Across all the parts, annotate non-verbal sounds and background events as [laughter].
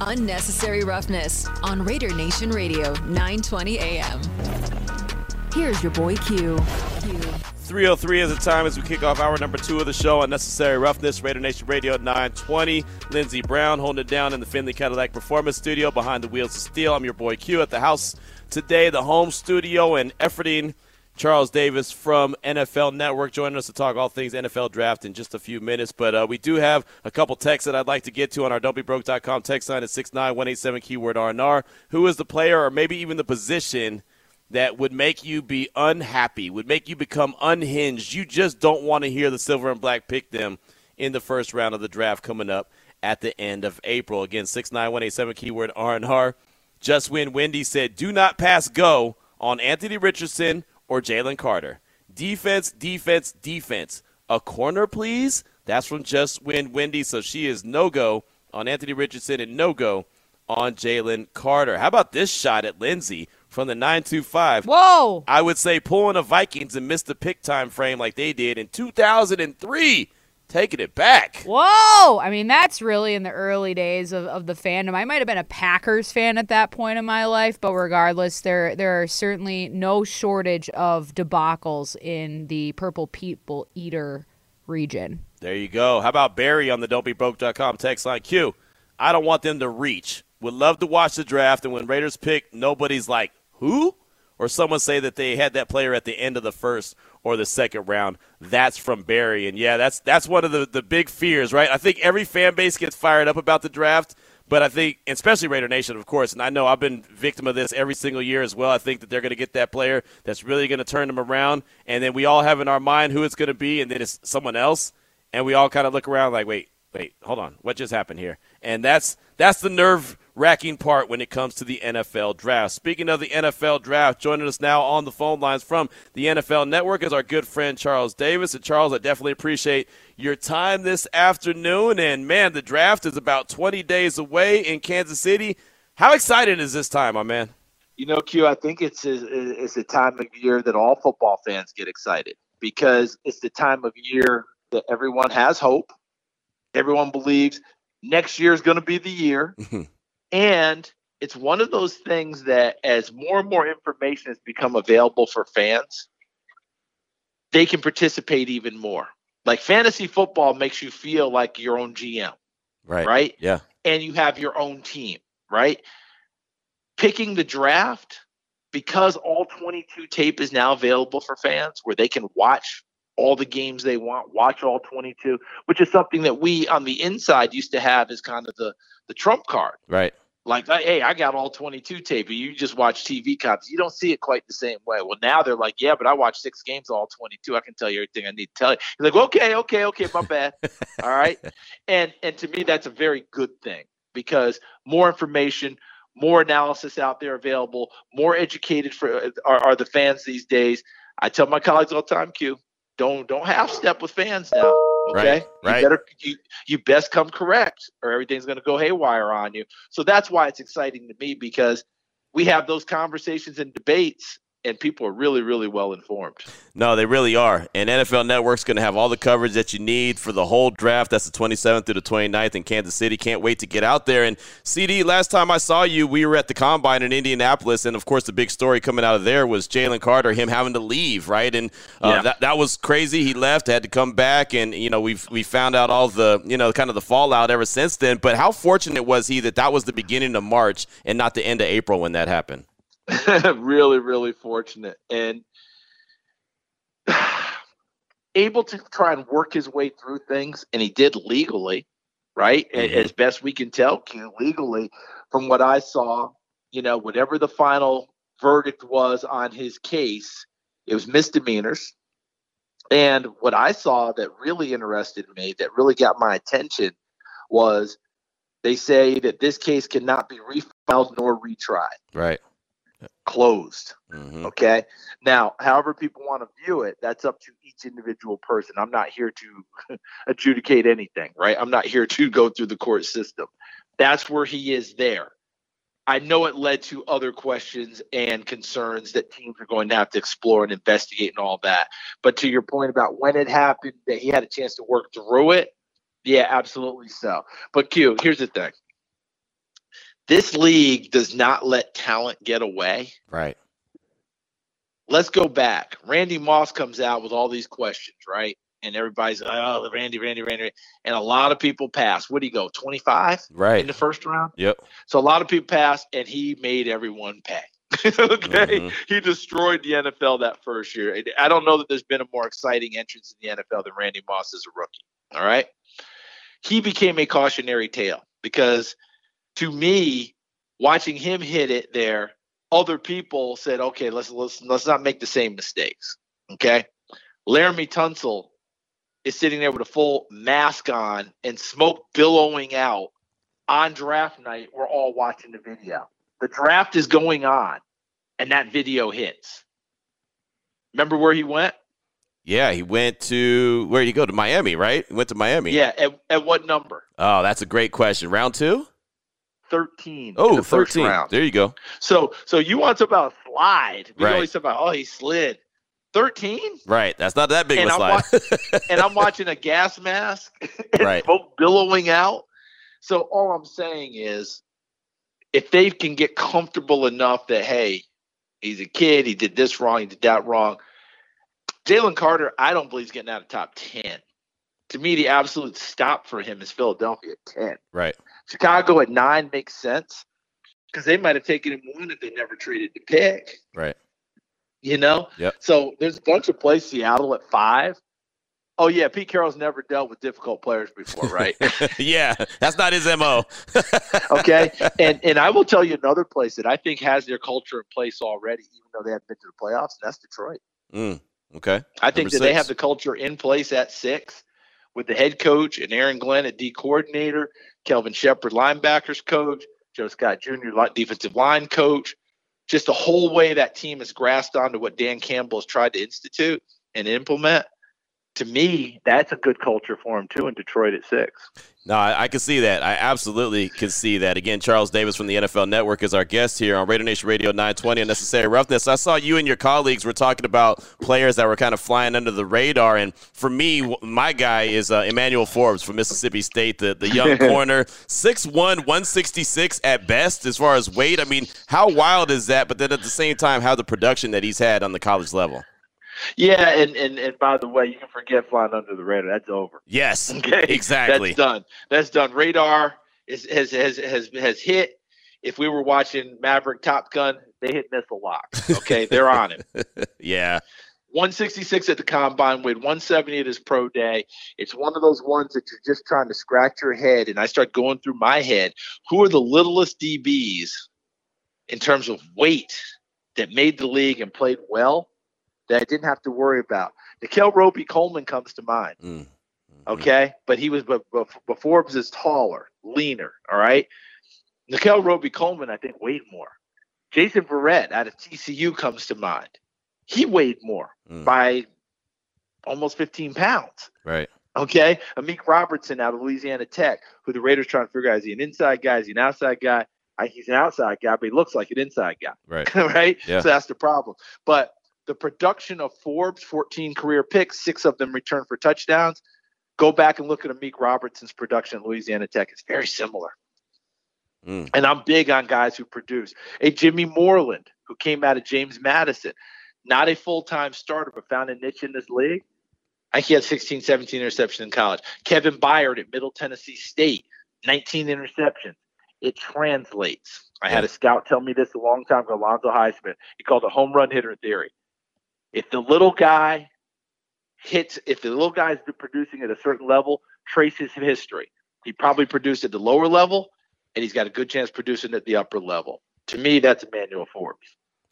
Unnecessary Roughness on Raider Nation Radio, 920 AM. Here's your boy Q. Q. 303 is the time as we kick off hour number two of the show. Unnecessary Roughness, Raider Nation Radio 920. Lindsey Brown holding it down in the Finley Cadillac Performance Studio behind the wheels of steel. I'm your boy Q at the house today, the home studio, and efforting Charles Davis from NFL Network joining us to talk all things NFL draft in just a few minutes. But uh, we do have a couple texts that I'd like to get to on our don'tbebroke.com text line at 69187 keyword RNR. Who is the player or maybe even the position that would make you be unhappy, would make you become unhinged? You just don't want to hear the silver and black pick them in the first round of the draft coming up at the end of April. Again, 69187 keyword RNR. Just when Wendy said, do not pass go on Anthony Richardson – or Jalen Carter. Defense, defense, defense. A corner, please. That's from Just Win Wendy. So she is no go on Anthony Richardson and no go on Jalen Carter. How about this shot at Lindsey from the 925? Whoa! I would say pulling the Vikings and miss the pick time frame like they did in 2003 taking it back. Whoa! I mean, that's really in the early days of, of the fandom. I might have been a Packers fan at that point in my life, but regardless, there there are certainly no shortage of debacles in the Purple People Eater region. There you go. How about Barry on the don'tbebroke.com text line Q? I don't want them to reach. Would love to watch the draft, and when Raiders pick, nobody's like, who? Or someone say that they had that player at the end of the first or the second round. That's from Barry. And yeah, that's that's one of the, the big fears, right? I think every fan base gets fired up about the draft, but I think, especially Raider Nation, of course, and I know I've been victim of this every single year as well. I think that they're going to get that player that's really going to turn them around, and then we all have in our mind who it's going to be, and then it's someone else, and we all kind of look around like, wait, wait, hold on, what just happened here? And that's that's the nerve wracking part when it comes to the NFL draft. Speaking of the NFL draft, joining us now on the phone lines from the NFL Network is our good friend Charles Davis. And Charles, I definitely appreciate your time this afternoon. And man, the draft is about 20 days away in Kansas City. How excited is this time, my man? You know, Q, I think it's it's a time of year that all football fans get excited because it's the time of year that everyone has hope. Everyone believes next year is going to be the year. [laughs] And it's one of those things that as more and more information has become available for fans, they can participate even more. Like fantasy football makes you feel like your own GM. Right. Right? Yeah. And you have your own team, right? Picking the draft because all 22 tape is now available for fans where they can watch all the games they want, watch all 22, which is something that we on the inside used to have as kind of the the trump card. Right. Like, hey, I got all 22 tape, and you just watch TV cops You don't see it quite the same way. Well, now they're like, yeah, but I watched six games, all 22. I can tell you everything I need to tell you. He's like, okay, okay, okay, my bad. [laughs] all right. And and to me, that's a very good thing because more information, more analysis out there available, more educated for uh, are, are the fans these days. I tell my colleagues all the time, Q, don't don't half step with fans now. Okay, right, right. You better you, you best come correct, or everything's going to go haywire on you. So that's why it's exciting to me because we have those conversations and debates and people are really, really well informed. No, they really are. And NFL Network's going to have all the coverage that you need for the whole draft. That's the 27th through the 29th in Kansas City. Can't wait to get out there. And CD, last time I saw you, we were at the combine in Indianapolis, and of course, the big story coming out of there was Jalen Carter, him having to leave, right? And uh, yeah. that that was crazy. He left, had to come back, and you know we've we found out all the you know kind of the fallout ever since then. But how fortunate was he that that was the beginning of March and not the end of April when that happened? [laughs] really, really fortunate and [sighs] able to try and work his way through things, and he did legally, right? Mm-hmm. As best we can tell, legally, from what I saw, you know, whatever the final verdict was on his case, it was misdemeanors. And what I saw that really interested me, that really got my attention, was they say that this case cannot be refiled nor retried. Right closed. Mm-hmm. Okay. Now, however people want to view it, that's up to each individual person. I'm not here to [laughs] adjudicate anything, right? I'm not here to go through the court system. That's where he is there. I know it led to other questions and concerns that teams are going to have to explore and investigate and all that. But to your point about when it happened, that he had a chance to work through it, yeah, absolutely so. But Q, here's the thing This league does not let talent get away. Right. Let's go back. Randy Moss comes out with all these questions, right? And everybody's like, oh, Randy, Randy, Randy. And a lot of people pass. What do you go, 25 Right. in the first round? Yep. So a lot of people pass, and he made everyone pay. [laughs] okay. Mhm. He destroyed the NFL that first year. I don't know that there's been a more exciting entrance in the NFL than Randy Moss as a rookie. All right. He became a cautionary tale because to me, watching him hit it there, other people said, okay, let's let's let's not make the same mistakes. Okay. Laremy Tunsil is sitting there with a full mask on and smoke billowing out on draft night. We're all watching the video. The draft is going on, and that video hits. Remember where he went? Yeah, he went to where did he go to Miami, right? He went to Miami. Yeah. At, at what number? Oh, that's a great question. Round two? 13. in Oh, the first 13. round. There you go. So so you want to talk about slide. We Right. always talk about, oh, he slid. 13? Right. That's not that big And of a I'm slide. and I'm watching a gas mask [laughs] and Right. smoke billowing out. So all I'm saying is, if they can get comfortable enough that hey, he's a kid, he did this wrong, he did that wrong. Jalen Carter, I don't believe he's getting out of top ten. To me, the absolute stop for him is Philadelphia ten. right. Chicago at nine makes sense because they might have taken him one if they never traded the pick. Right. You know? Yep. So there's a bunch of plays, Seattle at five. Oh yeah, Pete Carroll's never dealt with difficult players before, right? [laughs] yeah, that's not his MO. [laughs] okay. And and I will tell you another place that I think has their culture in place already, even though they haven't been to the playoffs, and that's Detroit. Mm, okay. I think Number that they have the culture in place at six with the head coach and Aaron Glenn at D coordinator, Kelvin Sheppard linebackers coach, Joe Scott Jr. defensive line coach. Just the whole way that team has grasped onto what Dan Campbell has tried to institute and implement. To me, that's a good culture for him too in Detroit at six. No, I, I can see that. I absolutely can see that. Again, Charles Davis from the NFL Network is our guest here on Raider Nation Radio 920 Unnecessary Roughness. I saw you and your colleagues were talking about players that were kind of flying under the radar. And for me, my guy is uh, Emmanuel Forbes from Mississippi State, the, the young [laughs] corner, 6'1, 166 at best as far as weight. I mean, how wild is that? But then at the same time, how the production that he's had on the college level. Yeah, and, and and by the way, you can forget flying under the radar. That's over. Yes, [laughs] Okay, exactly. That's done. That's done. Radar is, has has has has hit. If we were watching Maverick Top Gun, they hit missile lock. Okay, they're on it. [laughs] yeah. 166 at the combine, weighed 170 at his pro day. It's one of those ones that you're just trying to scratch your head. And I start going through my head. Who are the littlest DBs in terms of weight that made the league and played well that I didn't have to worry about? Nickell Robey-Coleman comes to mind. Mm. Mhm. Okay, but he was but, but, but Forbes is taller, leaner. All right, Nickell Robey-Coleman, I think, weighed more. Jason Verrett out of TCU comes to mind. He weighed more Mm. by almost 15 pounds. Right. Okay, Amik Robertson out of Louisiana Tech, who the Raiders trying to figure out is he an inside guy, is he an outside guy? I, he's an outside guy, but he looks like an inside guy Right. [laughs] right? Yeah. So that's the problem. But the production of Forbes, 14 career picks, six of them returned for touchdowns. Go back and look at Amik Robertson's production at Louisiana Tech. It's very similar. Mm. And I'm big on guys who produce. A Jimmy Moreland, who came out of James Madison, not a full time starter, but found a niche in this league. I think he had 16, 17 interceptions in college. Kevin Byard at Middle Tennessee State, 19 interceptions. It translates. I had a scout tell me this a long time ago, Alonzo Highsmith. He called it home run hitter theory. If the little guy hits, if the little guy's been producing at a certain level, trace his history. He probably produced at the lower level, and he's got a good chance producing at the upper level. To me, that's Emmanuel Forbes.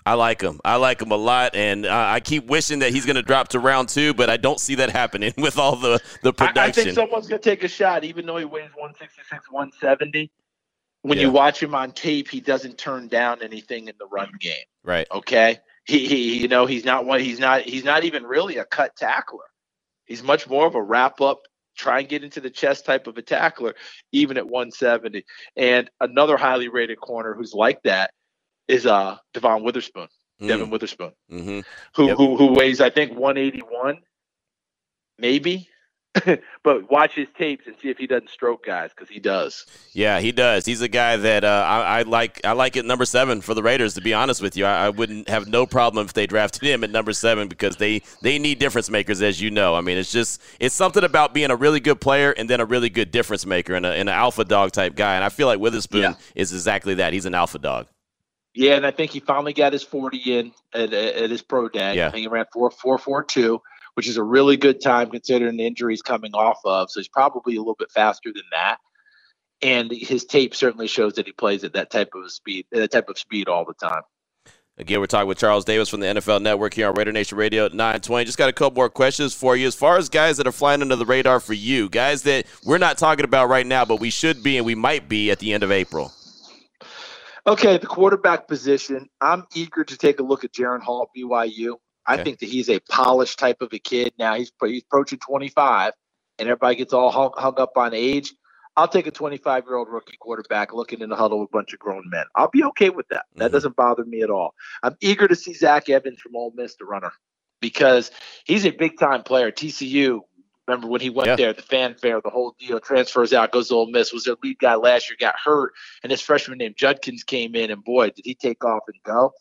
I like him. I like him a lot, and uh, I keep wishing that he's going to drop to round two, but I don't see that happening [laughs] with all the the I, I think someone's going to take a shot, even though he weighs 166, 170. When Yeah. you watch him on tape, he doesn't turn down anything in the run game. right. Okay, he, he you know he's not one. He's not he's not even really a cut tackler. He's much more of a wrap up, try and get into the chest type of a tackler, even at 170. And another highly rated corner who's like that is uh Devon Witherspoon, Devin Witherspoon, Mm-hmm. who Yep. who who weighs I think 181, maybe. [laughs] but watch his tapes and see if he doesn't stroke guys because he does. Yeah, he does. He's a guy that uh, I, I, like. I like it number seven for the Raiders. To be honest with you, I, I, wouldn't have no problem if they drafted him at number seven because they they need difference makers, as you know. I mean, it's just it's something about being a really good player and then a really good difference maker and, a, and an alpha dog type guy. And I feel like Witherspoon yeah. is exactly that. He's an alpha dog. Yeah, and I think he finally got his forty in at, at his pro day. Yeah. I think he ran four four four two which is a really good time considering the injuries coming off of. So he's probably a little bit faster than that. And his tape certainly shows that he plays at that type of speed, that type of speed all the time. Again, we're talking with Charles Davis from the NFL Network here on Raider Nation Radio 920. Just got a couple more questions for you. As far as guys that are flying under the radar for you, guys that we're not talking about right now, but we should be and we might be at the end of April. Okay, the quarterback position. I'm eager to take a look at Jaren Hall at BYU. I okay. think that he's a polished type of a kid. Now he's he's approaching 25, and everybody gets all hung, hung up on age. I'll take a 25 year old rookie quarterback looking in the huddle with a bunch of grown men. I'll be okay with that. That mm-hmm. doesn't bother me at all. I'm eager to see Zach Evans from Ole Miss, the runner, because he's a big time player. TCU, remember when he went yeah. there, the fanfare, the whole deal, transfers out, goes to Ole Miss, was their lead guy last year, got hurt, and this freshman named Judkins came in, and boy, did he take off and go.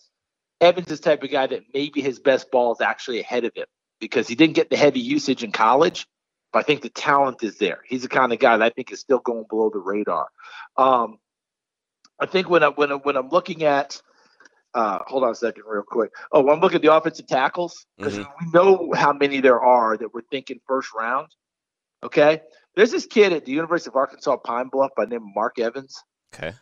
Evans is the type of guy that maybe his best ball is actually ahead of him because he didn't get the heavy usage in college, but I think the talent is there. He's the kind of guy that I think is still going below the radar. Um, I think when I when I, when I'm looking at uh, hold on a second, real quick. Oh, I'm looking at the offensive tackles because mm-hmm. we know how many there are that we're thinking first round. Okay, there's this kid at the University of Arkansas Pine Bluff by the name of Mark Evans. Okay,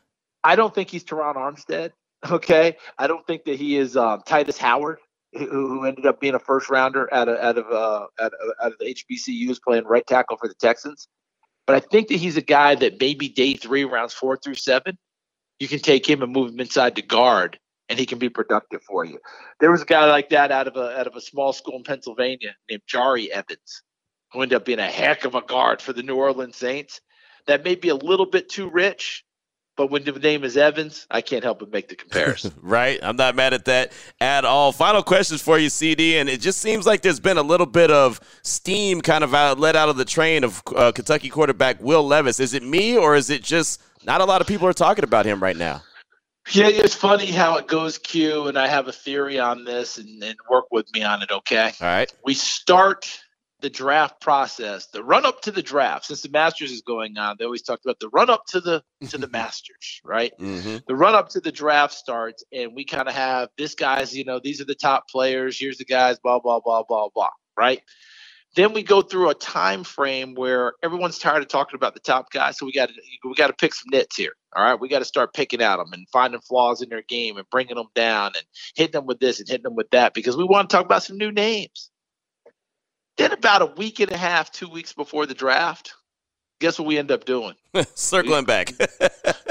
I don't think he's Terron Armstead. Okay, I don't think that he is um, Tytus Howard, who, who, ended up being a first rounder out of out of uh, out, out of the HBCUs playing right tackle for the Texans. But I think that he's a guy that maybe day three, rounds four through seven, you can take him and move him inside to guard, and he can be productive for you. There was a guy like that out of a out of a small school in Pennsylvania named Jahri Evans, who ended up being a heck of a guard for the New Orleans Saints. That may be a little bit too rich, but when the name is Evans, I can't help but make the comparison. [laughs] right. I'm not mad at that at all. Final questions for you, CD. And it just seems like there's been a little bit of steam kind of out, let out of the train of uh, Kentucky quarterback Will Levis. Is it me or is it just not a lot of people are talking about him right now? Yeah, it's funny how it goes, Q, and I have a theory on this and, and work with me on it, okay? All right. We start the draft process, the run up to the draft, since the Masters is going on, they always talked about the run up to the to the [laughs] Masters, right? Mm-hmm. The run up to the draft starts, and we kind of have this guy's, you know, these are the top players. Here's the guys, blah blah blah blah blah, right? Then we go through a time frame where everyone's tired of talking about the top guys, so we got to we got to pick some nits here. All right, we got to start picking at them and finding flaws in their game and bringing them down and hitting them with this and hitting them with that because we want to talk about some new names. Then about a week and a half, two weeks before the draft, guess what we end up doing? [laughs] Circling we, back.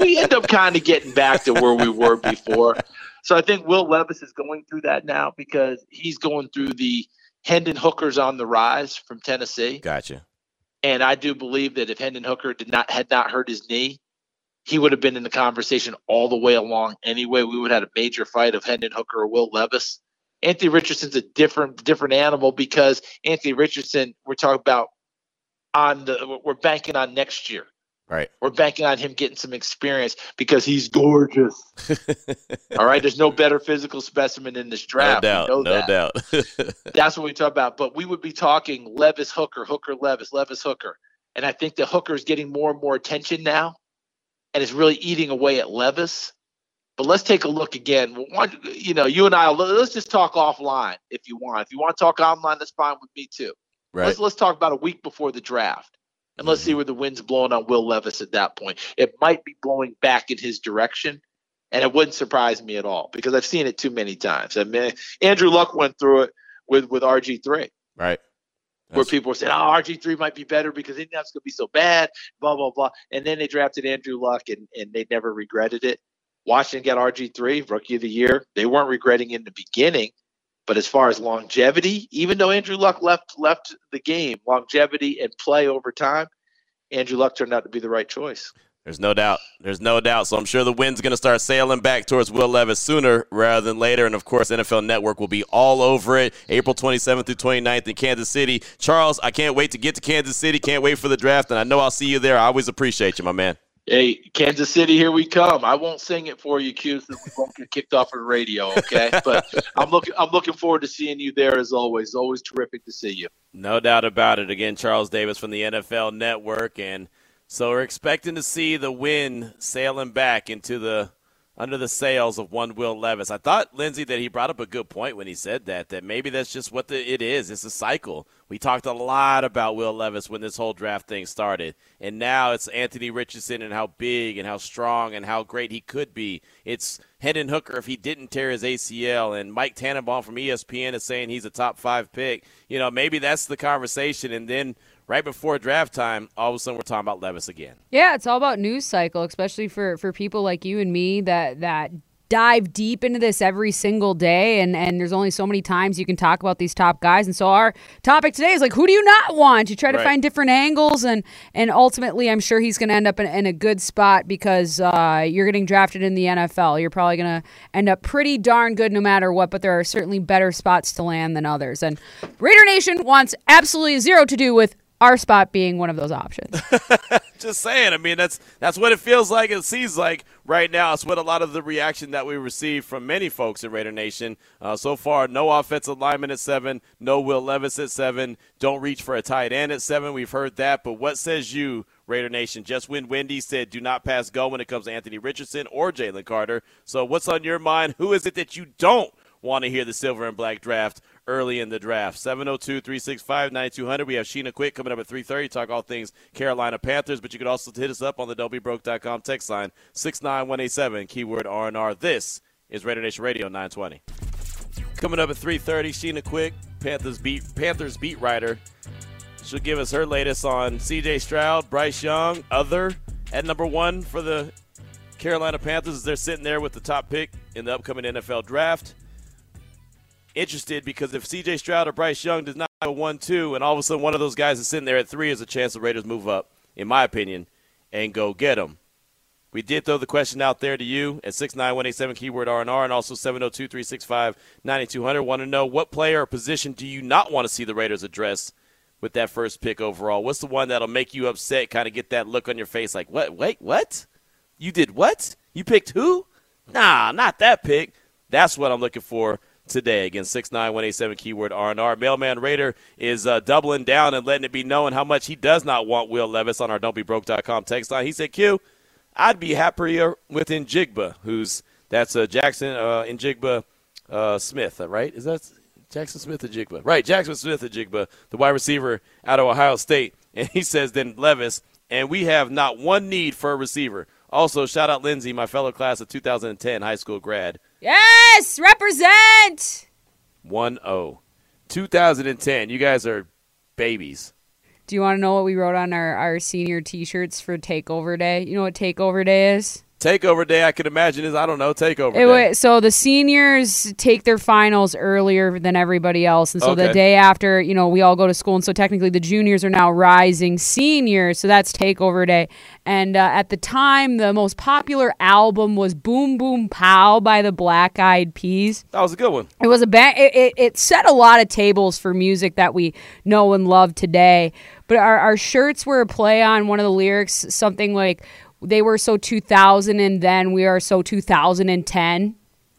we end up kind of getting back to where we were before. So I think Will Levis is going through that now because he's going through the Hendon Hooker's on the rise from Tennessee. Gotcha. And I do believe that if Hendon Hooker did not had not hurt his knee, he would have been in the conversation all the way along anyway. We would have had a major fight of Hendon Hooker or Will Levis. Anthony Richardson's a different different animal because Anthony Richardson, we're talking about on the we're banking on next year. Right. We're banking on him getting some experience because he's gorgeous. [laughs] All right. There's no better physical specimen in this draft. No doubt. no that. doubt. [laughs] That's what we talk about. But we would be talking Levis Hooker, Hooker Levis, Levis Hooker. And I think the Hooker is getting more and more attention now and is really eating away at Levis. But let's take a look again. One, you know, you and I, let's just talk offline if you want. If you want to talk online, that's fine with me too. Right. Let's let's talk about a week before the draft, and let's mm-hmm. see where the wind's blowing on Will Levis at that point. It might be blowing back in his direction, and it wouldn't surprise me at all because I've seen it too many times. I mean, Andrew Luck went through it with with RG three. Right where people were saying, "Oh, RG three might be better because Indianapolis going to be so bad," blah blah blah, and then they drafted Andrew Luck, and and they never regretted it. Washington got RG3, rookie of the year. They weren't regretting in the beginning, but as far as longevity, even though Andrew Luck left left the game, longevity and play over time, Andrew Luck turned out to be the right choice. There's no doubt. There's no doubt. So I'm sure the wind's going to start sailing back towards Will Levis sooner rather than later. And of course, NFL Network will be all over it April 27th through 29th in Kansas City. Charles, I can't wait to get to Kansas City. Can't wait for the draft. And I know I'll see you there. I always appreciate you, my man. Hey, Kansas City, here we come. I won't sing it for you, Q, so we won't get kicked off of the radio, okay? [laughs] But I'm looking I'm looking forward to seeing you there as always. Always terrific to see you. No doubt about it. Again, Charles Davis from the NFL Network and so we're expecting to see the wind sailing back into the under the sails of one Will Levis. I thought Lindsay that he brought up a good point when he said that that maybe that's just what the, it is. It's a cycle. We talked a lot about Will Levis when this whole draft thing started, and now it's Anthony Richardson and how big and how strong and how great he could be. It's Hendon Hooker if he didn't tear his ACL, and Mike Tannenbaum from ESPN is saying he's a top five pick. You know, maybe that's the conversation, and then right before draft time, all of a sudden we're talking about Levis again. Yeah, it's all about news cycle, especially for for people like you and me that that dive deep into this every single day and and there's only so many times you can talk about these top guys. And so our topic today is like who do you not want? You try to Right. find different angles and and ultimately i'm sure he's going to end up in, in a good spot because uh, you're getting drafted in the nfl you're probably going to end up pretty darn good no matter what but there are certainly better spots to land than others. And raider nation wants absolutely zero to do with our spot being one of those options [laughs] Just saying. I mean, that's that's what it feels like. It seems like right now. It's what a lot of the reaction that we receive from many folks in Raider Nation uh, so far. No offensive lineman at seven. No Will Levis at seven. Don't reach for a tight end at seven. We've heard that. But what says you, Raider Nation? Just when Wendy said, "Do not pass go" when it comes to Anthony Richardson or Jalen Carter. So what's on your mind? Who is it that you don't want to hear the silver and black draft early in the draft. 702-365-9200. We have Sheena Quick coming up at 3.30. Talk all things Carolina Panthers, but you could also hit us up on the don'tbebroke.com text line 69187, keyword R&R. This is Raider Nation Radio 920. Coming up at 3.30, Sheena Quick, Panthers beat, Panthers beat writer. She'll give us her latest on C.J. Stroud, Bryce Young, other at number one for the Carolina Panthers as they're sitting there with the top pick in the upcoming NFL draft interested because if CJ Stroud or Bryce Young does not have a 1 2, and all of a sudden one of those guys is sitting there at three, is a chance the Raiders move up, in my opinion, and go get them. We did throw the question out there to you at 69187 keyword R&R and also 702-365-9200. Want to know what player or position do you not want to see the Raiders address with that first pick overall? What's the one that'll make you upset, kind of get that look on your face like, what, wait, what? You did what? You picked who? Nah, not that pick. That's what I'm looking for today. Again, 69187 keyword R&R. Mailman Raider is uh, doubling down and letting it be known how much he does not want Will Levis on our don'tbebroke.com text line. He said, Q, I'd be happier with Njigba, who's that's uh, Jaxon uh, Njigba uh, Smith, uh, right? Is that Jaxon Smith-Njigba? Right, Jaxon Smith-Njigba, the wide receiver out of Ohio State. And he says then Levis, and we have not one need for a receiver. Also, shout out Lindsay, my fellow class of 2010 high school grad. yes represent 1 0. 2010. You guys are babies. Do you want to know what we wrote on our, our senior T-shirts for Takeover Day? You know what Takeover Day is? Takeover day, I could imagine, is I don't know, takeover It day. so the seniors take their finals earlier than everybody else, and so the day after, you know, we all go to school, and so technically the juniors are now rising seniors. So that's Takeover Day. And uh, at the time, the most popular album was "Boom Boom Pow" by the Black Eyed Peas. that was a good one. It was a ba- it, it, it set a lot of tables for music that we know and love today. But our, our shirts were a play on one of the lyrics, something like they were so 2000 and then we are so 2010.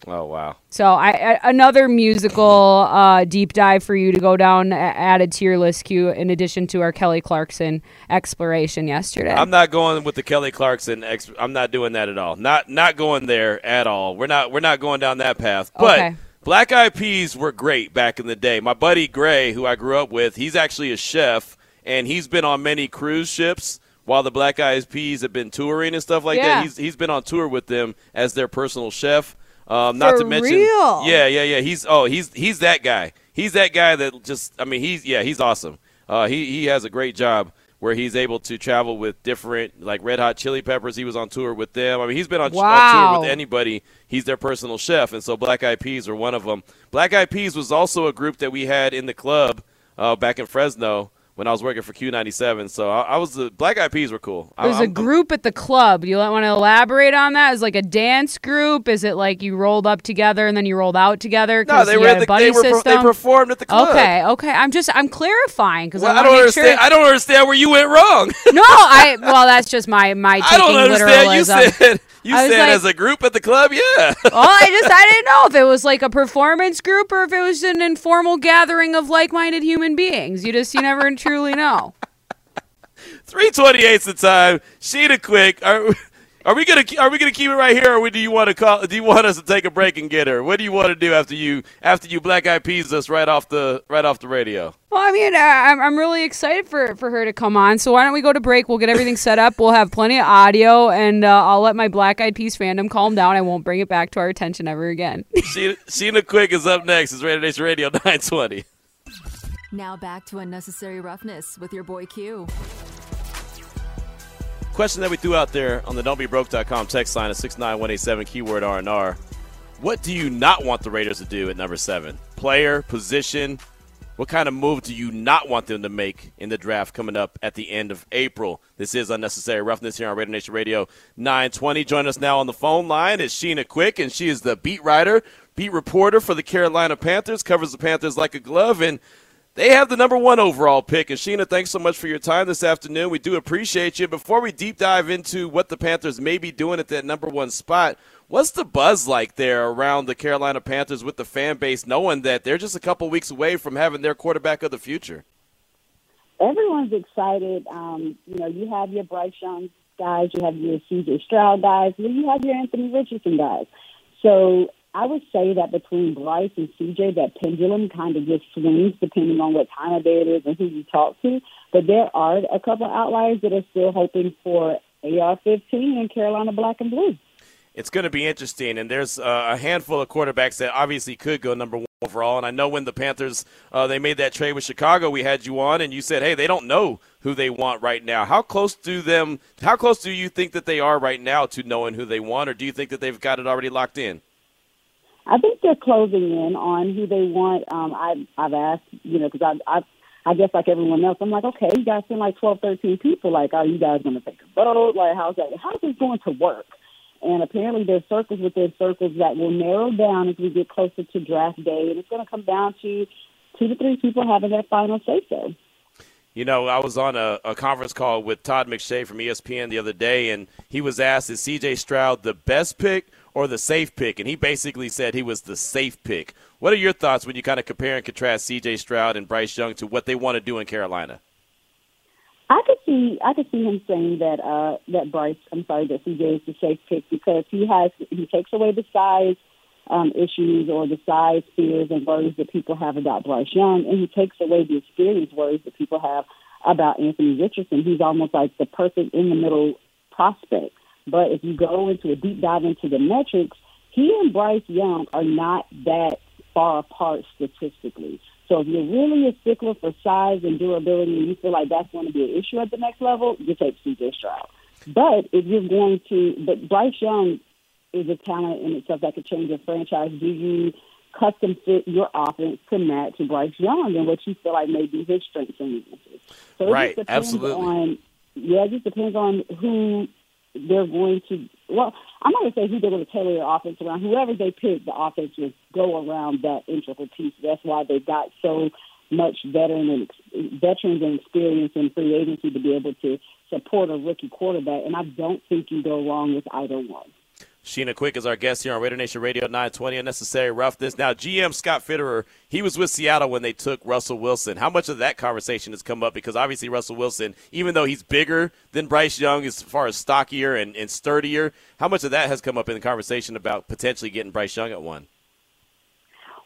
Oh, wow. So I, I another musical uh, deep dive for you to go down added to your list queue in addition to our Kelly Clarkson exploration yesterday. I'm not going with the Kelly Clarkson. Ex- I'm not doing that at all. Not not going there at all. We're not we're not going down that path. But Okay. Black Eyed Peas were great back in the day. My buddy Gray, who I grew up with, he's actually a chef, and he's been on many cruise ships while the Black Eyed Peas have been touring and stuff like Yeah. that. He's he's been on tour with them as their personal chef. Um, not For to mention, real? yeah, yeah, yeah. He's oh, he's he's that guy. He's that guy that just. I mean, he's yeah, he's awesome. Uh, he he has a great job where he's able to travel with different like Red Hot Chili Peppers. He was on tour with them. I mean, he's been on, on tour with anybody. He's their personal chef, and so Black Eyed Peas are one of them. Black Eyed Peas was also a group that we had in the club uh, back in Fresno when I was working for Q97. So I, I was the Black Eyed Peas were cool. There's I, a group at the club. Do you want to elaborate on that? Is it like a dance group? Is it like you rolled up together and then you rolled out together? No, they were had at the, buddy they, were, pro- they performed at the club. Okay, okay. I'm just I'm clarifying because Well, I, I don't understand. Sure. I don't understand where you went wrong. [laughs] no, I well, that's just my my taking [laughs] I don't understand. You said [laughs] you said like- as a group at the club. Yeah. well, I just I didn't know if it was like a performance group or if it was an informal gathering of like-minded human beings. You just you never truly know. Three twenty eight's the time. Sheena Quick. Are, are we gonna are we gonna keep it right here, or do you want to call? Do you want us to take a break and get her? What do you want to do after you after you black eyed peas us right off the right off the radio? Well, I mean, I'm, I'm really excited for, for her to come on. So why don't we go to break? We'll get everything set up. We'll have plenty of audio, and uh, I'll let my Black Eyed Peas fandom calm down. I won't bring it back to our attention ever again. Sheena, Sheena Quick is up next. It's Radio Nation Radio nine twenty. Now back to unnecessary roughness with your boy Q. Question that we threw out there on the don'tbebroke.com text line at 69187 keyword R&R. What do you not want the Raiders to do at number 7? Player, position, what kind of move do you not want them to make in the draft coming up at the end of April? This is Unnecessary Roughness here on Radio Nation Radio 920. Join us now on the phone line is Sheena Quick, and she is the beat writer, beat reporter for the Carolina Panthers, covers the Panthers like a glove, and they have the number one overall pick. And Sheena, thanks so much for your time this afternoon. We do appreciate you. Before we deep dive into what the Panthers may be doing at that number one spot, what's the buzz like there around the Carolina Panthers with the fan base, knowing that they're just a couple weeks away from having their quarterback of the future? everyone's excited. Um, you know, you have your Bryce Young guys, you have your CJ Stroud guys, you have your Anthony Richardson guys. So I would say that between Bryce and CJ, that pendulum kind of just swings depending on what time of day it is and who you talk to. But there are a couple outliers that are still hoping for AR-15 and Carolina Black and Blue. it's going to be interesting. And there's uh, a handful of quarterbacks that obviously could go number one overall. And I know when the Panthers uh, they made that trade with Chicago, we had you on, and you said, "Hey, they don't know who they want right now." How close do them? How close do you think that they are right now to knowing who they want, or do you think that they've got it already locked in? I think they're closing in on who they want. Um, I, I've asked, you know, because I, I, I guess like everyone else, I'm like, okay, you guys send like 12, 13 people. Like, are you guys going to take a vote? Like, how's that? How's this going to work? And apparently, there's circles within circles that will narrow down as we get closer to draft day, and it's going to come down to two to three people having their final say so. You know, I was on a, a conference call with Todd McShay from ESPN the other day, and he was asked, "Is C.J. Stroud the best pick or the safe pick?" And he basically said he was the safe pick. What are your thoughts when you kind of compare and contrast C.J. Stroud and Bryce Young to what they want to do in Carolina? I could see I could see him saying that uh that Bryce I'm sorry that CJ is the safe pick because he has he takes away the size um issues or the size fears and worries that people have about Bryce Young and he takes away the experience worries that people have about Anthony Richardson. He's almost like the perfect in the middle prospect. But if you go into a deep dive into the metrics, he and Bryce Young are not that far apart statistically. So if you're really a stickler for size and durability and you feel like that's going to be an issue at the next level, you take CJ Stroud. But if you're going to, but Bryce Young is a talent in itself that could change a franchise. Do you custom fit your offense to match Bryce Young and what you feel like may be his strengths and weaknesses? So it Right, just depends absolutely. on, yeah, it just depends on who they're going to. Well, I'm not going to say who they're going to tailor their offense around. Whoever they pick, the offense will go around that integral piece. That's why they got so much veteran and veterans and experience in free agency to be able to support a rookie quarterback. And I don't think you go wrong with either one. Sheena Quick is our guest here on Raider Nation Radio 920. Unnecessary roughness. Now, GM Scott Fitterer, he was with Seattle when they took Russell Wilson. How much of that conversation has come up? Because obviously, Russell Wilson, even though he's bigger than Bryce Young as far as stockier and, and sturdier, how much of that has come up in the conversation about potentially getting Bryce Young at one?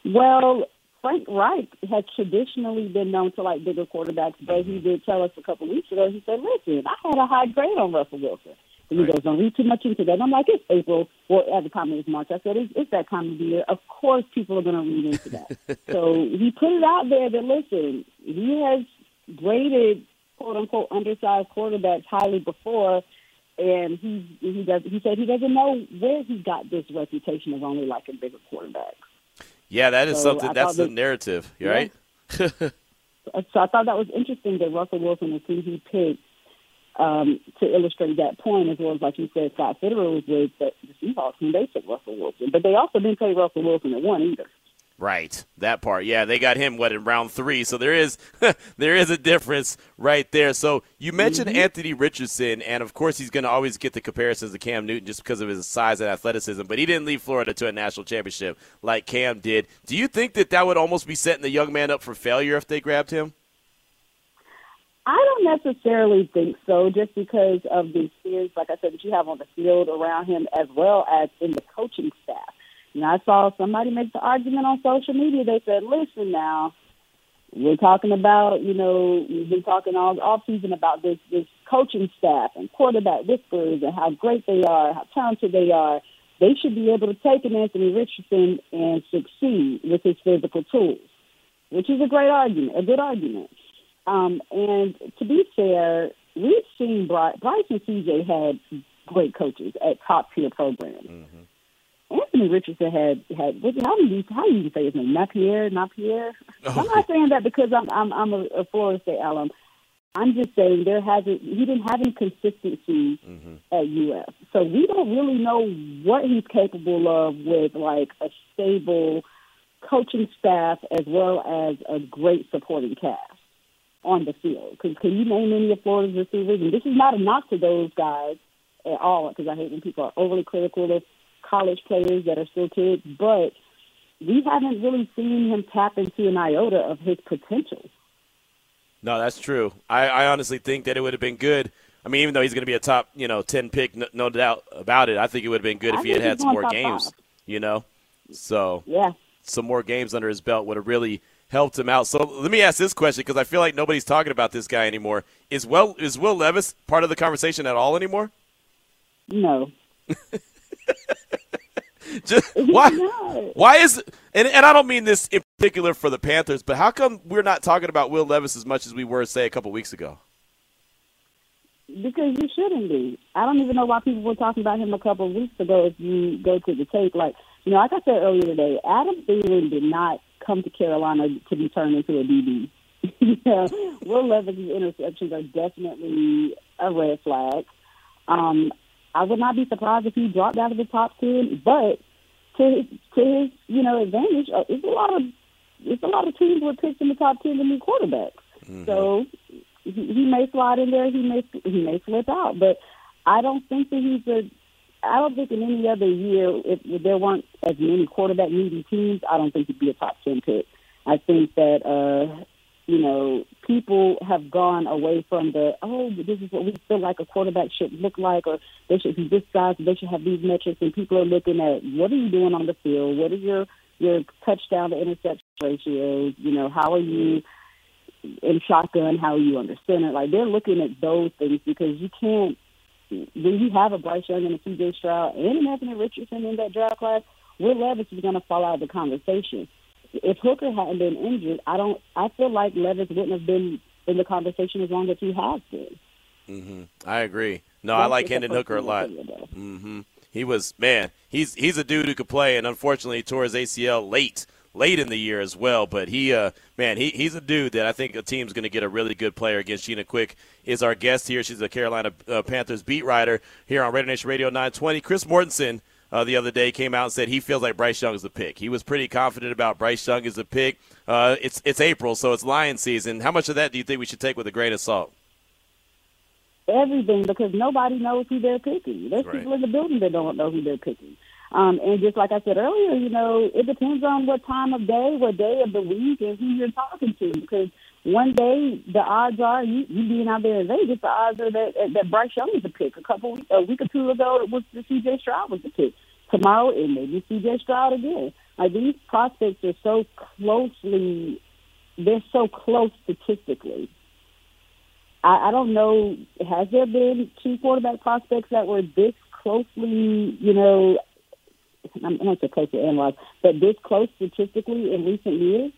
Well, Frank Reich has traditionally been known to like bigger quarterbacks, but he did tell us a couple weeks ago. He said, "Listen, I had a high grade on Russell Wilson." And he Right. goes, "Don't read too much into that." And I'm like, "It's April, or at the time it was March." I said, "It's, it's that time of year. Of course, people are going to read into that." [laughs] so he put it out there that listen, he has graded quote unquote undersized quarterbacks highly before. And he he does he said he doesn't know where he got this reputation of only liking bigger quarterbacks. Yeah, that is So something. I That's the that- narrative, Yeah. right? [laughs] So I thought that was interesting that Russell Wilson is who he picked um, to illustrate that point, as well as like you said, Scott Fitterer was with the, the Seahawks and they took Russell Wilson, but they also didn't take Russell Wilson at one either. Right, that part. Yeah, they got him what in round three, so there is [laughs] there is a difference right there. So you mentioned mm-hmm. Anthony Richardson, and of course he's going to always get the comparisons to Cam Newton just because of his size and athleticism. But he didn't leave Florida to a national championship like Cam did. Do you think that that would almost be setting the young man up for failure if they grabbed him? I don't necessarily think so, just because of the experience, like I said, that you have on the field around him, as well as in the coaching staff. And I saw somebody make the argument on social media. They said, listen now, we're talking about, you know, we've been talking all off season about this this coaching staff and quarterback whispers and how great they are, how talented they are. They should be able to take an Anthony Richardson and succeed with his physical tools, which is a great argument, a good argument. Um, and to be fair, we've seen Bryce, Bryce and CJ had great coaches at top tier programs. Mm-hmm. Anthony Richardson had had how do you how do you say his name? Napier, Napier. Oh. I'm not saying that because I'm I'm I'm a, a Florida State alum. I'm just saying there hasn't he didn't have any consistency mm-hmm. at UF, so we don't really know what he's capable of with like a stable coaching staff as well as a great supporting cast on the field. Because can you name any of Florida's receivers? And this is not a knock to those guys at all, because I hate when people are overly critical of college players that are still kids, but we haven't really seen him tap into an iota of his potential. No, that's true. I, I honestly think that it would have been good. I mean, even though he's going to be a top, you know, ten pick, no, no doubt about it. I think it would have been good I if he had had some more games. Five. You know, so yeah, some more games under his belt would have really helped him out. So let me ask this question because I feel like nobody's talking about this guy anymore. Is well is Will Levis part of the conversation at all anymore? No. [laughs] Just, why? Why is and and I don't mean this in particular for the Panthers, but how come we're not talking about Will Levis as much as we were, say, a couple weeks ago? Because you shouldn't be. I don't even know why people were talking about him a couple of weeks ago. If you go to the tape, like you know, like I said earlier today, Adam Thielen did not come to Carolina to be turned into a DB. yeah, Will Levis' interceptions are definitely a red flag. Um, I would not be surprised if he dropped out of the top ten. But to his, to his you know advantage, uh, it's a lot of it's a lot of teams with picks in the top ten to new quarterbacks. Mm-hmm. So he, he may slide in there. He may he may slip out. But I don't think that he's a. I don't think in any other year, if, if there weren't as many quarterback needy teams, I don't think he'd be a top ten pick. I think that uh, you know, people have gone away from the, oh, this is what we feel like a quarterback should look like, or they should be this size, they should have these metrics, and people are looking at what are you doing on the field, what are your your touchdown to interception ratios, you know, how are you in shotgun, how are you under center? Like they're looking at those things because you can't when you have a Bryce Young and a CJ Stroud and an Anthony Richardson in that draft class, Will Levis is going to fall out of the conversation if Hooker hadn't been injured, I don't. I feel like Levis wouldn't have been in the conversation as long as he has been. Mm-hmm. I agree. No, That's I like Hendon Hooker a lot. Mm-hmm. He was man. He's he's a dude who could play, and unfortunately, he tore his ACL late late in the year as well. But he, uh, man, he, he's a dude that I think a team's going to get a really good player against. Sheena Quick is our guest here. She's a Carolina uh, Panthers beat writer here on Raider Nation Radio 920. Chris Mortensen uh, the other day came out and said he feels like Bryce Young is the pick. He was pretty confident about Bryce Young is the pick. Uh, it's it's April, so it's lion season. How much of that do you think we should take with a grain of salt? Everything, because nobody knows who they're picking. There's right. people in the building that don't know who they're picking. Um, and just like I said earlier, you know, it depends on what time of day, what day of the week, and who you're talking to. Because one day the odds are you, you being out there in Vegas, the odds are that that Bryce Young is a pick. A couple a week or two ago, it was the C.J. Stroud was the pick. Tomorrow it may be C.J. Stroud again. Like these prospects are so closely, they're so close statistically. I, I don't know. Has there been two quarterback prospects that were this closely, you know, I'm not so close to analyze, but this close statistically in recent years?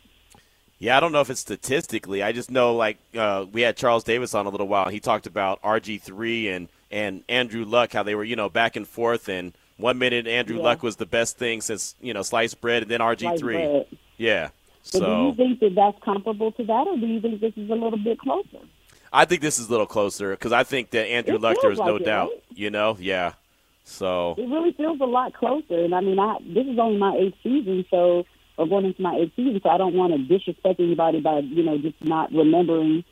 Yeah, I don't know if it's statistically. I just know like uh, we had Charles Davis on a little while. He talked about RG three and and Andrew Luck, how they were you know back and forth. And one minute Andrew yeah. Luck was the best thing since you know sliced bread, and then RG three. Yeah. But do you think that that's comparable to that, or do you think this is a little bit closer? I think this is a little closer because I think that Andrew It Luck, there is no it, doubt. right? You know, yeah. So It really feels a lot closer. And I mean, I this is only my eighth season, so or going into my eighth season, so I don't want to disrespect anybody by you know just not remembering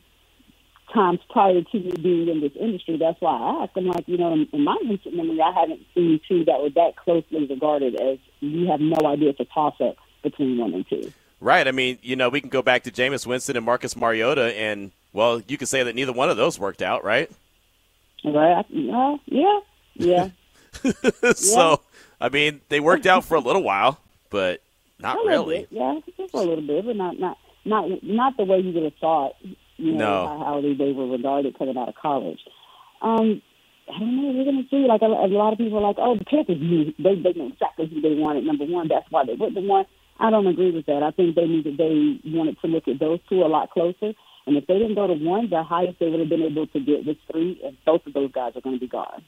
times prior to me being in this industry. That's why I asked. I'm like, you know, in, in my recent memory, I haven't seen two that were that closely regarded as you have no idea it's a toss up between one and two. right. I mean, you know, we can go back to Jameis Winston and Marcus Mariota, and well, you could say that neither one of those worked out, right? Right? Uh, yeah, yeah. [laughs] so I mean, they worked out for a little while, but not really. Bit, yeah, just a little bit, but not not not not the way you would have thought. You know No. how highly they were regarded coming out of college. Um, I don't know. We're gonna see. Like a, a lot of people are like, oh, the Panthers knew they they know exactly who they wanted. Number one, that's why they went the one. I don't agree with that. I think they needed they wanted to look at those two a lot closer. And if they didn't go to one, the highest they would have been able to get was three, and both of those guys are going to be gone.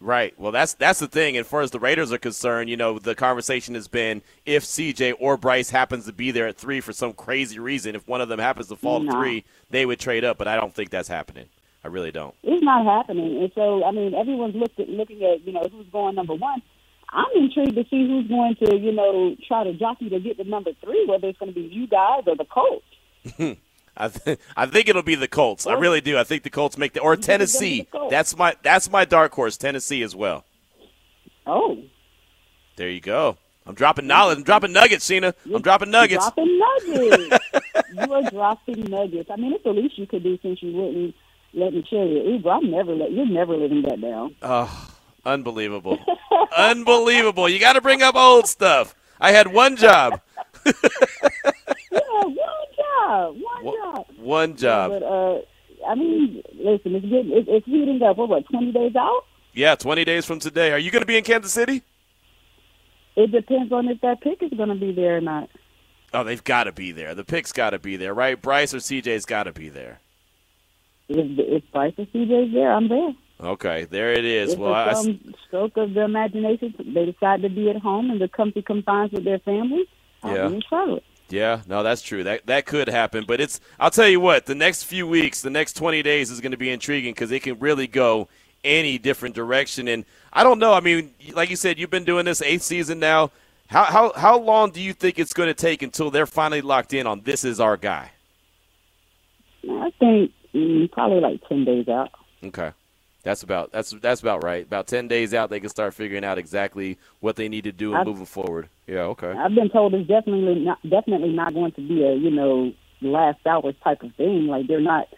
Right. Well, that's that's the thing. And as far as the Raiders are concerned, you know, the conversation has been if CJ or Bryce happens to be there at three for some crazy reason, if one of them happens to fall to three, they would trade up. But I don't think that's happening. I really don't. it's not happening. And so, I mean, everyone's looked at, looking at, you know, who's going number one. I'm intrigued to see who's going to, you know, try to jockey to get to number three, whether it's going to be you guys or the Colts. [laughs] I th- I think it'll be the Colts. I really do. I think the Colts make the or think it's gonna be Tennessee. That's my that's my dark horse. Tennessee as well. Oh, There you go. I'm dropping knowledge. I'm dropping nuggets, Sheena. I'm dropping nuggets. dropping nuggets. [laughs] you are dropping nuggets. I mean, it's the least you could do since you wouldn't let me chill your Uber. I'm never let you're never living that down. Oh, unbelievable. [laughs] unbelievable. You got to bring up old stuff. I had one job. [laughs] Yeah, job, one One- job. One job. But uh, I mean, listen, it's getting it, it's heating up. What, what, twenty days out? Yeah, 20 days from today. Are you going to be in Kansas City? It depends on if that pick is going to be there or not. Oh, they've got to be there. The pick's got to be there, right? Bryce or CJ's got to be there. If, if Bryce or CJ's there, I'm there. Okay, there it is. If Well, I, some stroke of the imagination, they decide to be at home in the comfy confines with their family, I'll Yeah. be in Charlotte. Yeah, no, that's true. That that could happen, but it's. I'll tell you what. The next few weeks, the next 20 days is going to be intriguing because it can really go any different direction. And I don't know. I mean, like you said, you've been doing this eighth season now. How how how long do you think it's going to take until they're finally locked in on this is our guy? I think mm, probably like 10 days out. Okay. That's about that's that's about right. About ten days out, they can start figuring out exactly what they need to do and I've- moving forward. Yeah. Okay. I've been told it's definitely not definitely not going to be a you know last hours type of thing. Like they're not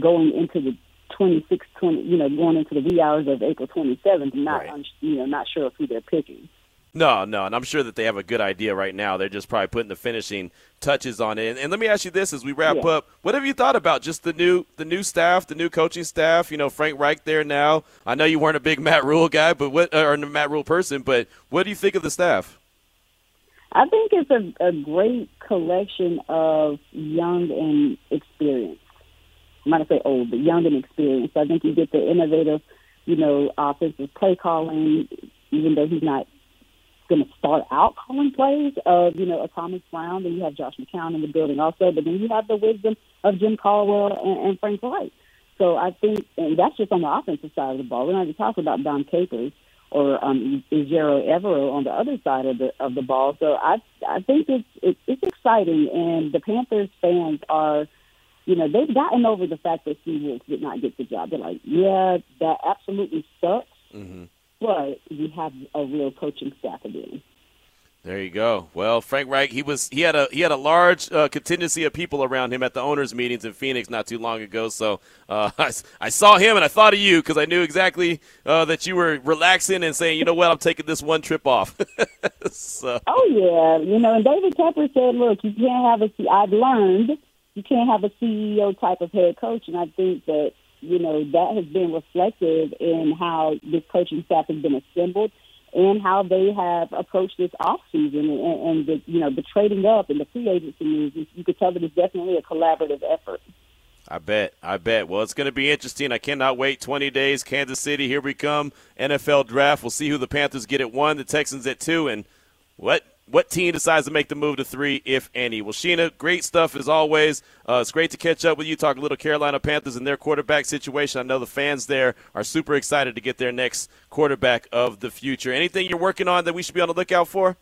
going into the 26, 20, you know, going into the wee hours of April 27th, and not Right. you know not sure of who they're picking. No, no, and I'm sure that they have a good idea right now. They're just probably putting the finishing touches on it. And, and let me ask you this: as we wrap Yeah. up, what have you thought about just the new the new staff, the new coaching staff? You know, Frank Reich there now. I know you weren't a big Matt Rhule guy, but what or a Matt Rhule person, but what do you think of the staff? I think it's a, a great collection of young and experienced. I'm not gonna say old, but young and experienced. I think you get the innovative, you know, offensive play calling, even though he's not going to start out calling plays of, you know, a Thomas Brown. Then you have Josh McCown in the building also, but then you have the wisdom of Jim Caldwell and, and Frank Reich. So I think, and that's just on the offensive side of the ball. We're not even talking about Dom Capers or um, Ejiro Evero on the other side of the of the ball. So I I think it's it, it's exciting, and the Panthers fans are, you know, they've gotten over the fact that Steve Wilks did not get the job. They're like, yeah, that absolutely sucks, Mm-hmm. But we have a real coaching staff again. There you go. Well, Frank Reich, he was he had a he had a large uh, contingency of people around him at the owners' meetings in Phoenix not too long ago. So uh, [laughs] I, I saw him and I thought of you because I knew exactly uh, that you were relaxing and saying, you know what, I'm taking this one trip off. [laughs] so Oh yeah, you know, and David Tepper said, "Look, you can't have a. C- I've learned you can't have a CEO type of head coach, and I think that you know that has been reflective in how this coaching staff has been assembled and how they have approached this off season and, and the you know the trading up and the free agency moves. You could tell that it's definitely a collaborative effort. I bet. I bet. Well, it's going to be interesting. I cannot wait. 20 days, Kansas City. Here we come. NFL draft. We'll see who the Panthers get at one, the Texans at two, and what what team decides to make the move to three, if any. Well, Sheena, great stuff as always. Uh, it's great to catch up with you, talk a little Carolina Panthers and their quarterback situation. I know the fans there are super excited to get their next quarterback of the future. Anything you're working on that we should be on the lookout for?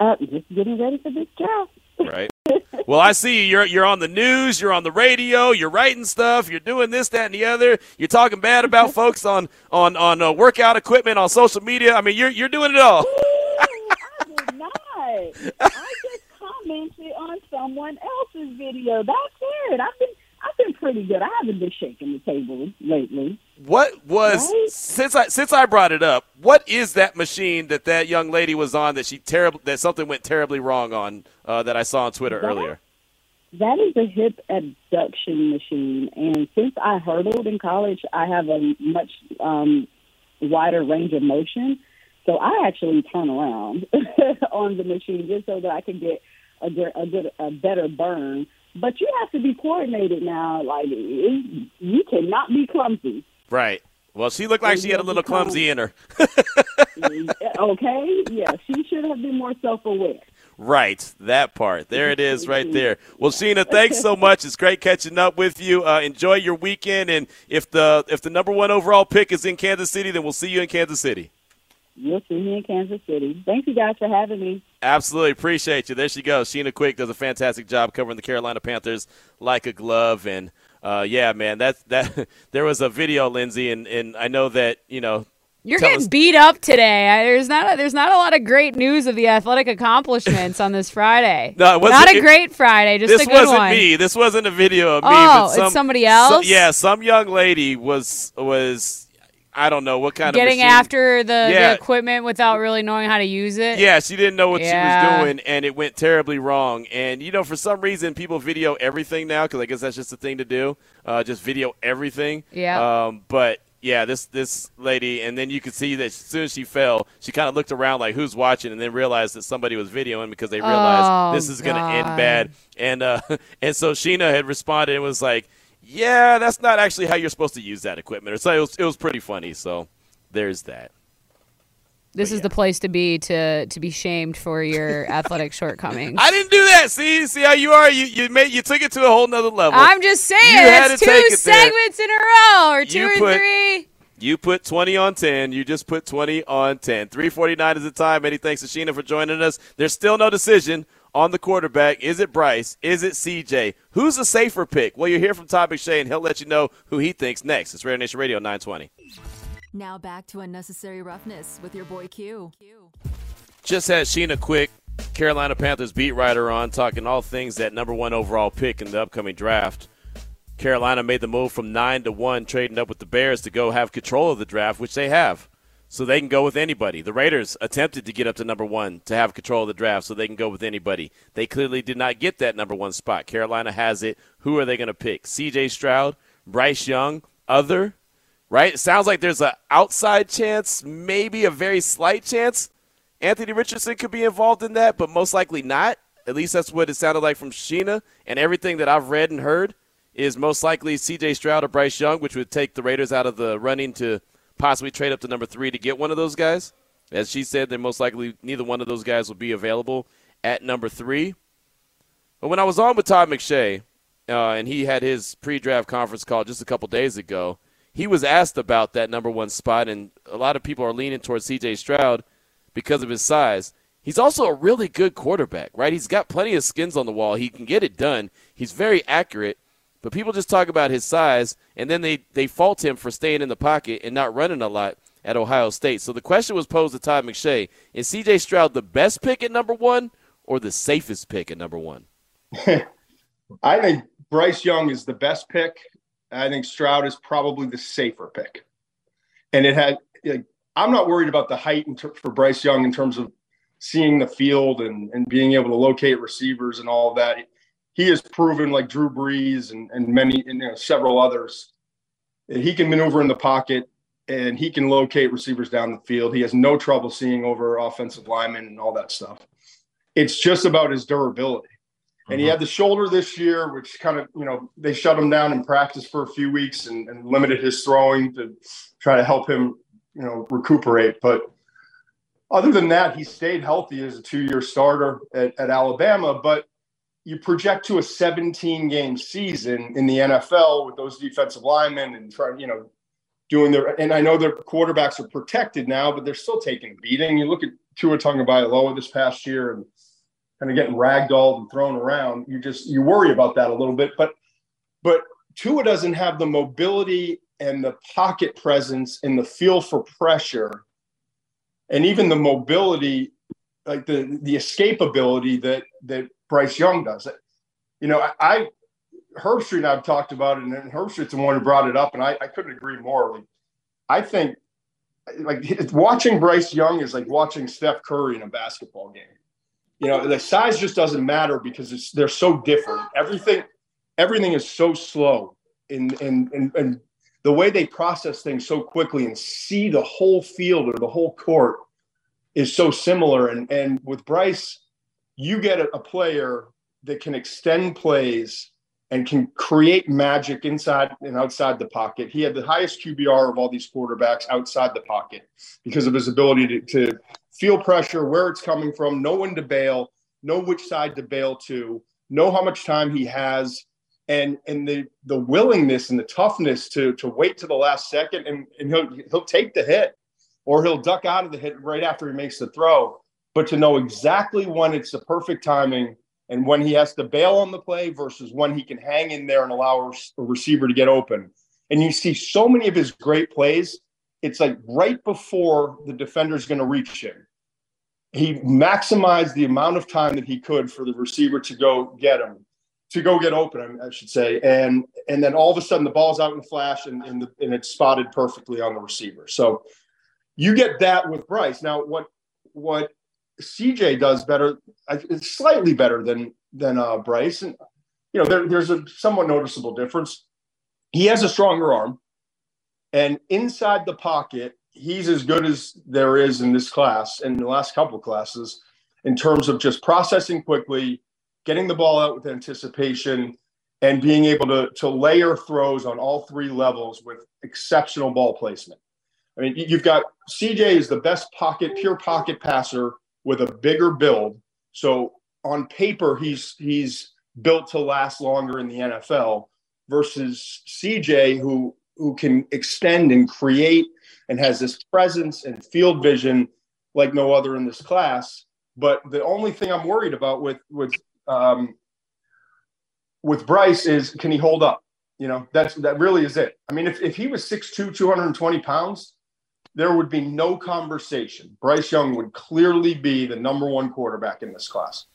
Uh, just getting ready for this job. Right. Well, I see you. You're you're on the news. You're on the radio. You're writing stuff. You're doing this, that, and the other. You're talking bad about [laughs] folks on on on uh, workout equipment on social media. I mean, you're you're doing it all. [laughs] I did not. I just commented on someone else's video. That's it. I've been I've been pretty good. I haven't been shaking the table lately. What was Right? since I since I brought it up? What is that machine that that young lady was on that she terrible that something went terribly wrong on uh, that I saw on Twitter That? earlier? That is a hip abduction machine, and since I hurdled in college, I have a much um, wider range of motion. So I actually turn around [laughs] on the machine just so that I can get a good, a good, a better burn. But you have to be coordinated now. Like it, you cannot be clumsy. Right. Well, she looked like she had a little clumsy in her. [laughs] okay, yeah, she should have been more self-aware. Right, that part. There it is, right [laughs] there. Well, Sheena, thanks so much. It's great catching up with you. Uh, enjoy your weekend, and if the if the number one overall pick is in Kansas City, then we'll see you in Kansas City. You'll see me in Kansas City. Thank you guys for having me. Absolutely appreciate you. There she goes. Sheena Quick does a fantastic job covering the Carolina Panthers like a glove, and uh, yeah, man, that that [laughs] there was a video, Lindsay, and and I know that you know You're Tell getting us- beat up today. I- There's not a, there's not a lot of great news of the athletic accomplishments on this Friday. [laughs] No, it wasn't- not a it- great Friday. Just this a good wasn't one. me. This wasn't a video of me. Oh, but some, it's somebody so- else? yeah, some young lady was was I don't know what kind Getting of getting after the, Yeah. the equipment without really knowing how to use it. Yeah, she didn't know what she was doing, and it went terribly wrong. And you know, for some reason, people video everything now because I guess that's just the thing to do. Uh, just video everything. Yeah. Um, but yeah, this this lady, and then you could see that as soon as she fell, she kind of looked around like who's watching, and then realized that somebody was videoing because they realized Oh, this is going to end bad. And uh, [laughs] and so Sheena had responded and was like, "Yeah, that's not actually how you're supposed to use that equipment." So it was, it was pretty funny. So there's that. This But is yeah. the place to be to to be shamed for your [laughs] athletic shortcomings. I didn't do that. See, see how you are. You you made you took it to a whole nother level. I'm just saying, You that's two take it there. segments in a row, or two You or put- three. you put 20 on 10. You just put 20 on 10. 349 is the time. Many thanks to Sheena for joining us. There's still no decision on the quarterback. Is it Bryce? Is it CJ? Who's the safer pick? Well, you'll hear from Todd McShay, and he'll let you know who he thinks next. It's Raider Nation Radio 920. Now back to unnecessary roughness with your boy Q. Just had Sheena Quick, Carolina Panthers beat writer, on talking all things that number one overall pick in the upcoming draft. Carolina made the move from nine to one, trading up with the Bears to go have control of the draft, which they have. So they can go with anybody. The Raiders attempted to get up to number one to have control of the draft so they can go with anybody. They clearly did not get that number one spot. Carolina has it. Who are they going to pick? CJ Stroud, Bryce Young, other? Right? It sounds like there's an outside chance, maybe a very slight chance Anthony Richardson could be involved in that, but most likely not. At least that's what it sounded like from Sheena. And everything that I've read and heard is most likely CJ Stroud or Bryce Young, which would take the Raiders out of the running to possibly trade up to number three to get one of those guys. As she said, then most likely neither one of those guys will be available at number three. But when I was on with Todd McShay, uh, and he had his pre-draft conference call just a couple days ago, he was asked about that number one spot, and a lot of people are leaning towards C.J. Stroud because of his size. He's also a really good quarterback, right? He's got plenty of skins on the wall. He can get it done. He's very accurate, but people just talk about his size, and then they, they fault him for staying in the pocket and not running a lot at Ohio State. So the question was posed to Todd McShay Is C.J. Stroud the best pick at number one or the safest pick at number one? [laughs] I think Bryce Young is the best pick. I think Stroud is probably the safer pick. And it had, like, I'm not worried about the height ter- for Bryce Young in terms of seeing the field and, and being able to locate receivers and all of that. He has proven, like Drew Brees and, and many, and you know, several others, that he can maneuver in the pocket and he can locate receivers down the field. He has no trouble seeing over offensive linemen and all that stuff. It's just about his durability. And he mm-hmm. had the shoulder this year, which kind of, you know, they shut him down in practice for a few weeks and, and limited his throwing to try to help him, you know, recuperate. But other than that, he stayed healthy as a two-year starter at, at Alabama. But you project to a 17-game season in the NFL with those defensive linemen and trying, you know, doing their. And I know their quarterbacks are protected now, but they're still taking a beating. You look at Tua Tagovailoa this past year and kind of getting ragdolled and thrown around. You just you worry about that a little bit, but but Tua doesn't have the mobility and the pocket presence and the feel for pressure and even the mobility, like the the escapability that that Bryce Young does. It, you know, I, I and I've talked about it, and Herbstreit's the one who brought it up, and I, I couldn't agree more. Like, I think like watching Bryce Young is like watching Steph Curry in a basketball game. You know, the size just doesn't matter because they're so different. Everything everything is so slow in in, in the way they process things so quickly and see the whole field or the whole court is so similar. And and with Bryce, you get a, a player that can extend plays and can create magic inside and outside the pocket. He had the highest QBR of all these quarterbacks outside the pocket because of his ability to, to feel pressure, where it's coming from, know when to bail, know which side to bail to, know how much time he has, and and the the willingness and the toughness to to wait to the last second and, and he'll he'll take the hit or he'll duck out of the hit right after he makes the throw. But to know exactly when it's the perfect timing and when he has to bail on the play versus when he can hang in there and allow a receiver to get open. And you see so many of his great plays, it's like right before the defender is going to reach him. He maximized the amount of time that he could for the receiver to go get him, to go get open, I should say. And and then all of a sudden the ball's out in flash and, and, the, and it's spotted perfectly on the receiver. So you get that with Bryce. Now, what what CJ does better, it's slightly better than than uh, Bryce, and you know there, there's a somewhat noticeable difference. He has a stronger arm, and inside the pocket, he's as good as there is in this class and the last couple classes in terms of just processing quickly, getting the ball out with anticipation, and being able to to layer throws on all three levels with exceptional ball placement. I mean, you've got CJ is the best pocket, pure pocket passer with a bigger build. So on paper, he's he's built to last longer in the NFL versus CJ, who who can extend and create and has this presence and field vision like no other in this class. But the only thing I'm worried about with with um, with Bryce is can he hold up? You know, that's that really is it. I mean, if, if he was 6'2, 220 pounds, there would be no conversation. Bryce Young would clearly be the number one quarterback in this class.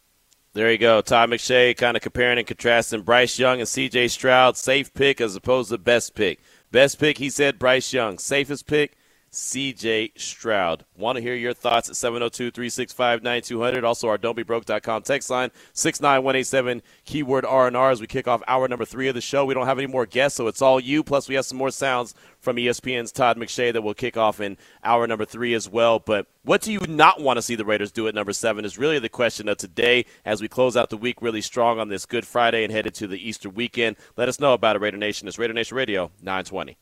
There you go. Todd McShay kind of comparing and contrasting Bryce Young and CJ Stroud. Safe pick as opposed to best pick. Best pick, he said Bryce Young. Safest pick, CJ Stroud. Want to hear your thoughts at 702 365 9200. Also, our don'tbebroke.com text line 69187, keyword R&R as we kick off hour number three of the show. We don't have any more guests, so it's all you. Plus, we have some more sounds from ESPN's Todd McShay that will kick off in hour number three as well. But what do you not want to see the Raiders do at number seven is really the question of today as we close out the week really strong on this Good Friday and headed to the Easter weekend. Let us know about it, Raider Nation. It's Raider Nation Radio 920.